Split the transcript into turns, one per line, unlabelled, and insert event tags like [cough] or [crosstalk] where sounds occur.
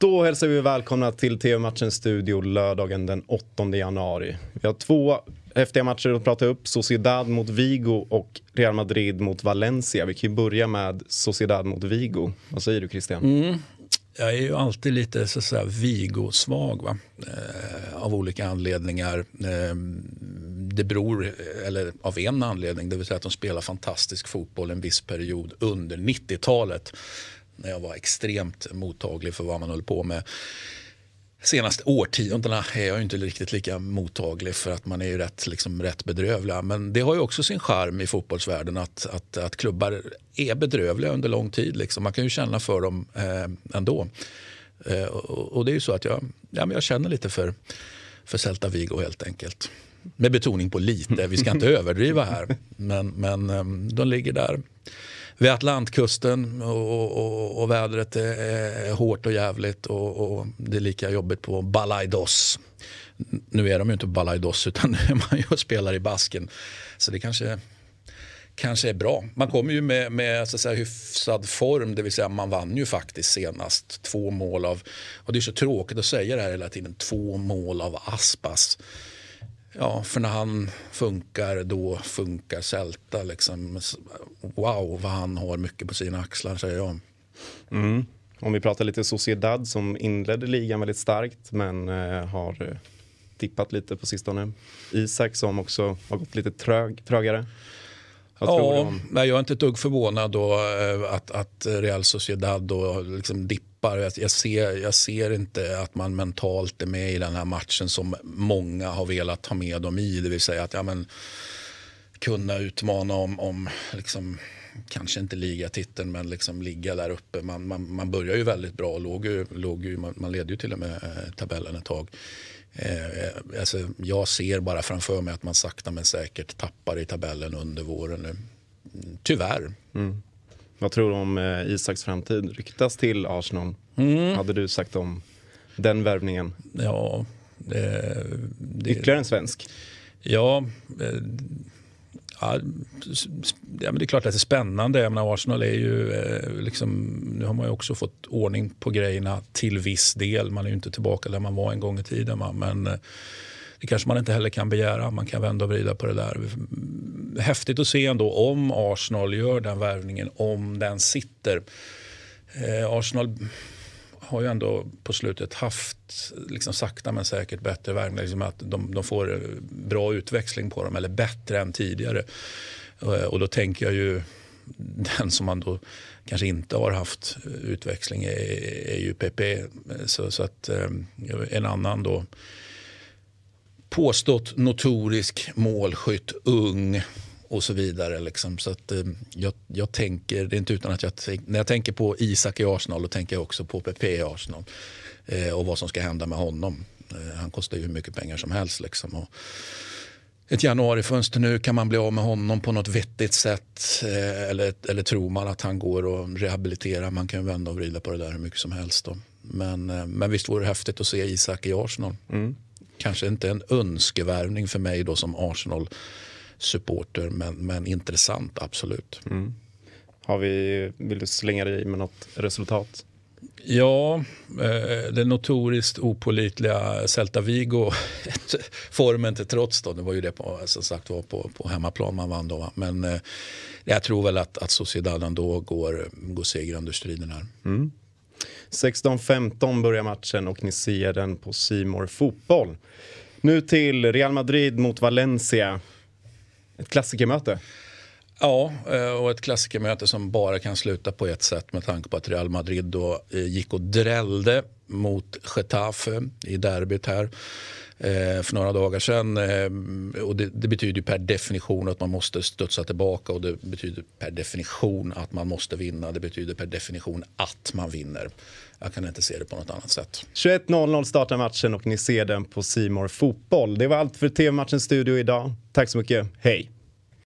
Då hälsar vi välkomna till TV-matchens studio lördagen den 8 januari. Vi har två häftiga matcher att prata upp. Sociedad mot Vigo och Real Madrid mot Valencia. Vi kan ju börja med Sociedad mot Vigo. Vad säger du Christian?
Mm. Jag är ju alltid lite så att säga, Vigo-svag va? Eh, av olika anledningar. Eh, det beror, eller av en anledning, det vill säga att de spelar fantastisk fotboll en viss period under 90-talet när jag var extremt mottaglig för vad man höll på med. Senaste årtiondena är jag inte riktigt lika mottaglig för att man är ju rätt, liksom, rätt bedrövliga. Men det har ju också sin charm i fotbollsvärlden att, att, att klubbar är bedrövliga under lång tid. Liksom. Man kan ju känna för dem eh, ändå. Eh, och, och, det är ju så att jag, ja, men jag känner lite för, för Celta Vigo helt enkelt. Med betoning på lite, vi ska inte [laughs] överdriva här. Men, men eh, de ligger där vid Atlantkusten och, och, och vädret är hårt och jävligt och, och, det är lika jobbigt på Balaidos. Nu är de ju inte på Balaidos utan [laughs] nu är man ju och spelar i basken. Så det kanske, kanske är bra. Man kommer ju med, med så att säga, hyfsad form, det vill säga man vann ju faktiskt senast två mål av, och det är så tråkigt att säga det här hela tiden, två mål av Aspas. Ja, för när han funkar, då funkar Celta. Liksom. Wow, vad han har mycket på sina axlar, säger jag.
Mm. Om vi pratar lite Sociedad som inledde ligan väldigt starkt men eh, har eh, tippat lite på sistone. Isak som också har gått lite trög, trögare
ja, jag är inte ett dugg förvånad då, eh, att, att Real Sociedad då liksom dippar. Jag, jag, ser, jag ser inte att man mentalt är med i den här matchen som många har velat ha med dem i. Det vill säga att ja, men, kunna utmana om, om liksom, kanske inte ligatiteln men liksom ligga där uppe. Man, man, man börjar ju väldigt bra, låg ju, låg ju, man, man ledde ju till och med eh, tabellen ett tag. Eh, alltså, jag ser bara framför mig att man sakta men säkert tappar i tabellen under våren nu. Tyvärr. Mm.
Vad tror du om eh, Isaks framtid? Ryktas till Arsenal. Mm. Hade du sagt om den värvningen?
Ja,
det, det, Ytterligare en svensk?
Ja, eh, ja, men det är klart att det är spännande. Jag menar, Arsenal är ju, eh, liksom, nu har man ju också fått ordning på grejerna till viss del. Man är ju inte tillbaka där man var en gång i tiden. Va? Men eh, det kanske man inte heller kan begära. Man kan vända och vrida på det där. Häftigt att se ändå om Arsenal gör den värvningen, om den sitter. Eh, Arsenal har ju ändå på slutet haft liksom sakta men säkert bättre värme. Liksom att de, de, får eh, bra utväxling på dem, eller bättre än tidigare. Eh, och då tänker jag ju [laughs] den som man då kanske inte har haft utväxling är, är ju PP. Så, så att eh, en annan då påstått notorisk målskytt, ung och så vidare. Liksom. Så att, eh, jag, jag, tänker, det är inte utan att jag, när jag tänker på Isak i Arsenal då tänker jag också på PP i Arsenal eh, och vad som ska hända med honom. Eh, han kostar ju hur mycket pengar som helst. Liksom. Och ett januarifönster nu, kan man bli av med honom på något vettigt sätt? Eh, eller, eller tror man att han går att rehabilitera? Man kan vända och vrida på det där hur mycket som helst. Då. Men, eh, men visst vore det häftigt att se Isak i Arsenal. Mm kanske inte en önskevärvning för mig då som Arsenal-supporter men, men intressant absolut. Mm.
Har vi, vill du slänga dig med något resultat?
Ja, eh, det notoriskt opolitliga Celta Vigo, [laughs] formen till trots då, det var ju det på, som sagt var på, på hemmaplan man vann då. Men eh, jag tror väl att, att Sociedad ändå går, går segrande ur striden här. Mm.
16.15 börjar matchen och ni ser den på Simor Fotboll. Nu till Real Madrid mot Valencia. Ett klassikermöte.
Ja, eh, och ett klassikermöte som bara kan sluta på ett sätt med tanke på att Real Madrid då eh, gick och drällde mot Getafe i derbyt här eh, för några dagar sedan. Eh, och det, det, betyder per definition att man måste studsa tillbaka och det betyder per definition att man måste vinna. Det betyder per definition att man vinner. Jag kan inte se det på något annat sätt.
21.00 startar matchen och ni ser den på Simor Fotboll. Det var allt för TV-matchens studio idag. Tack så mycket. Hej!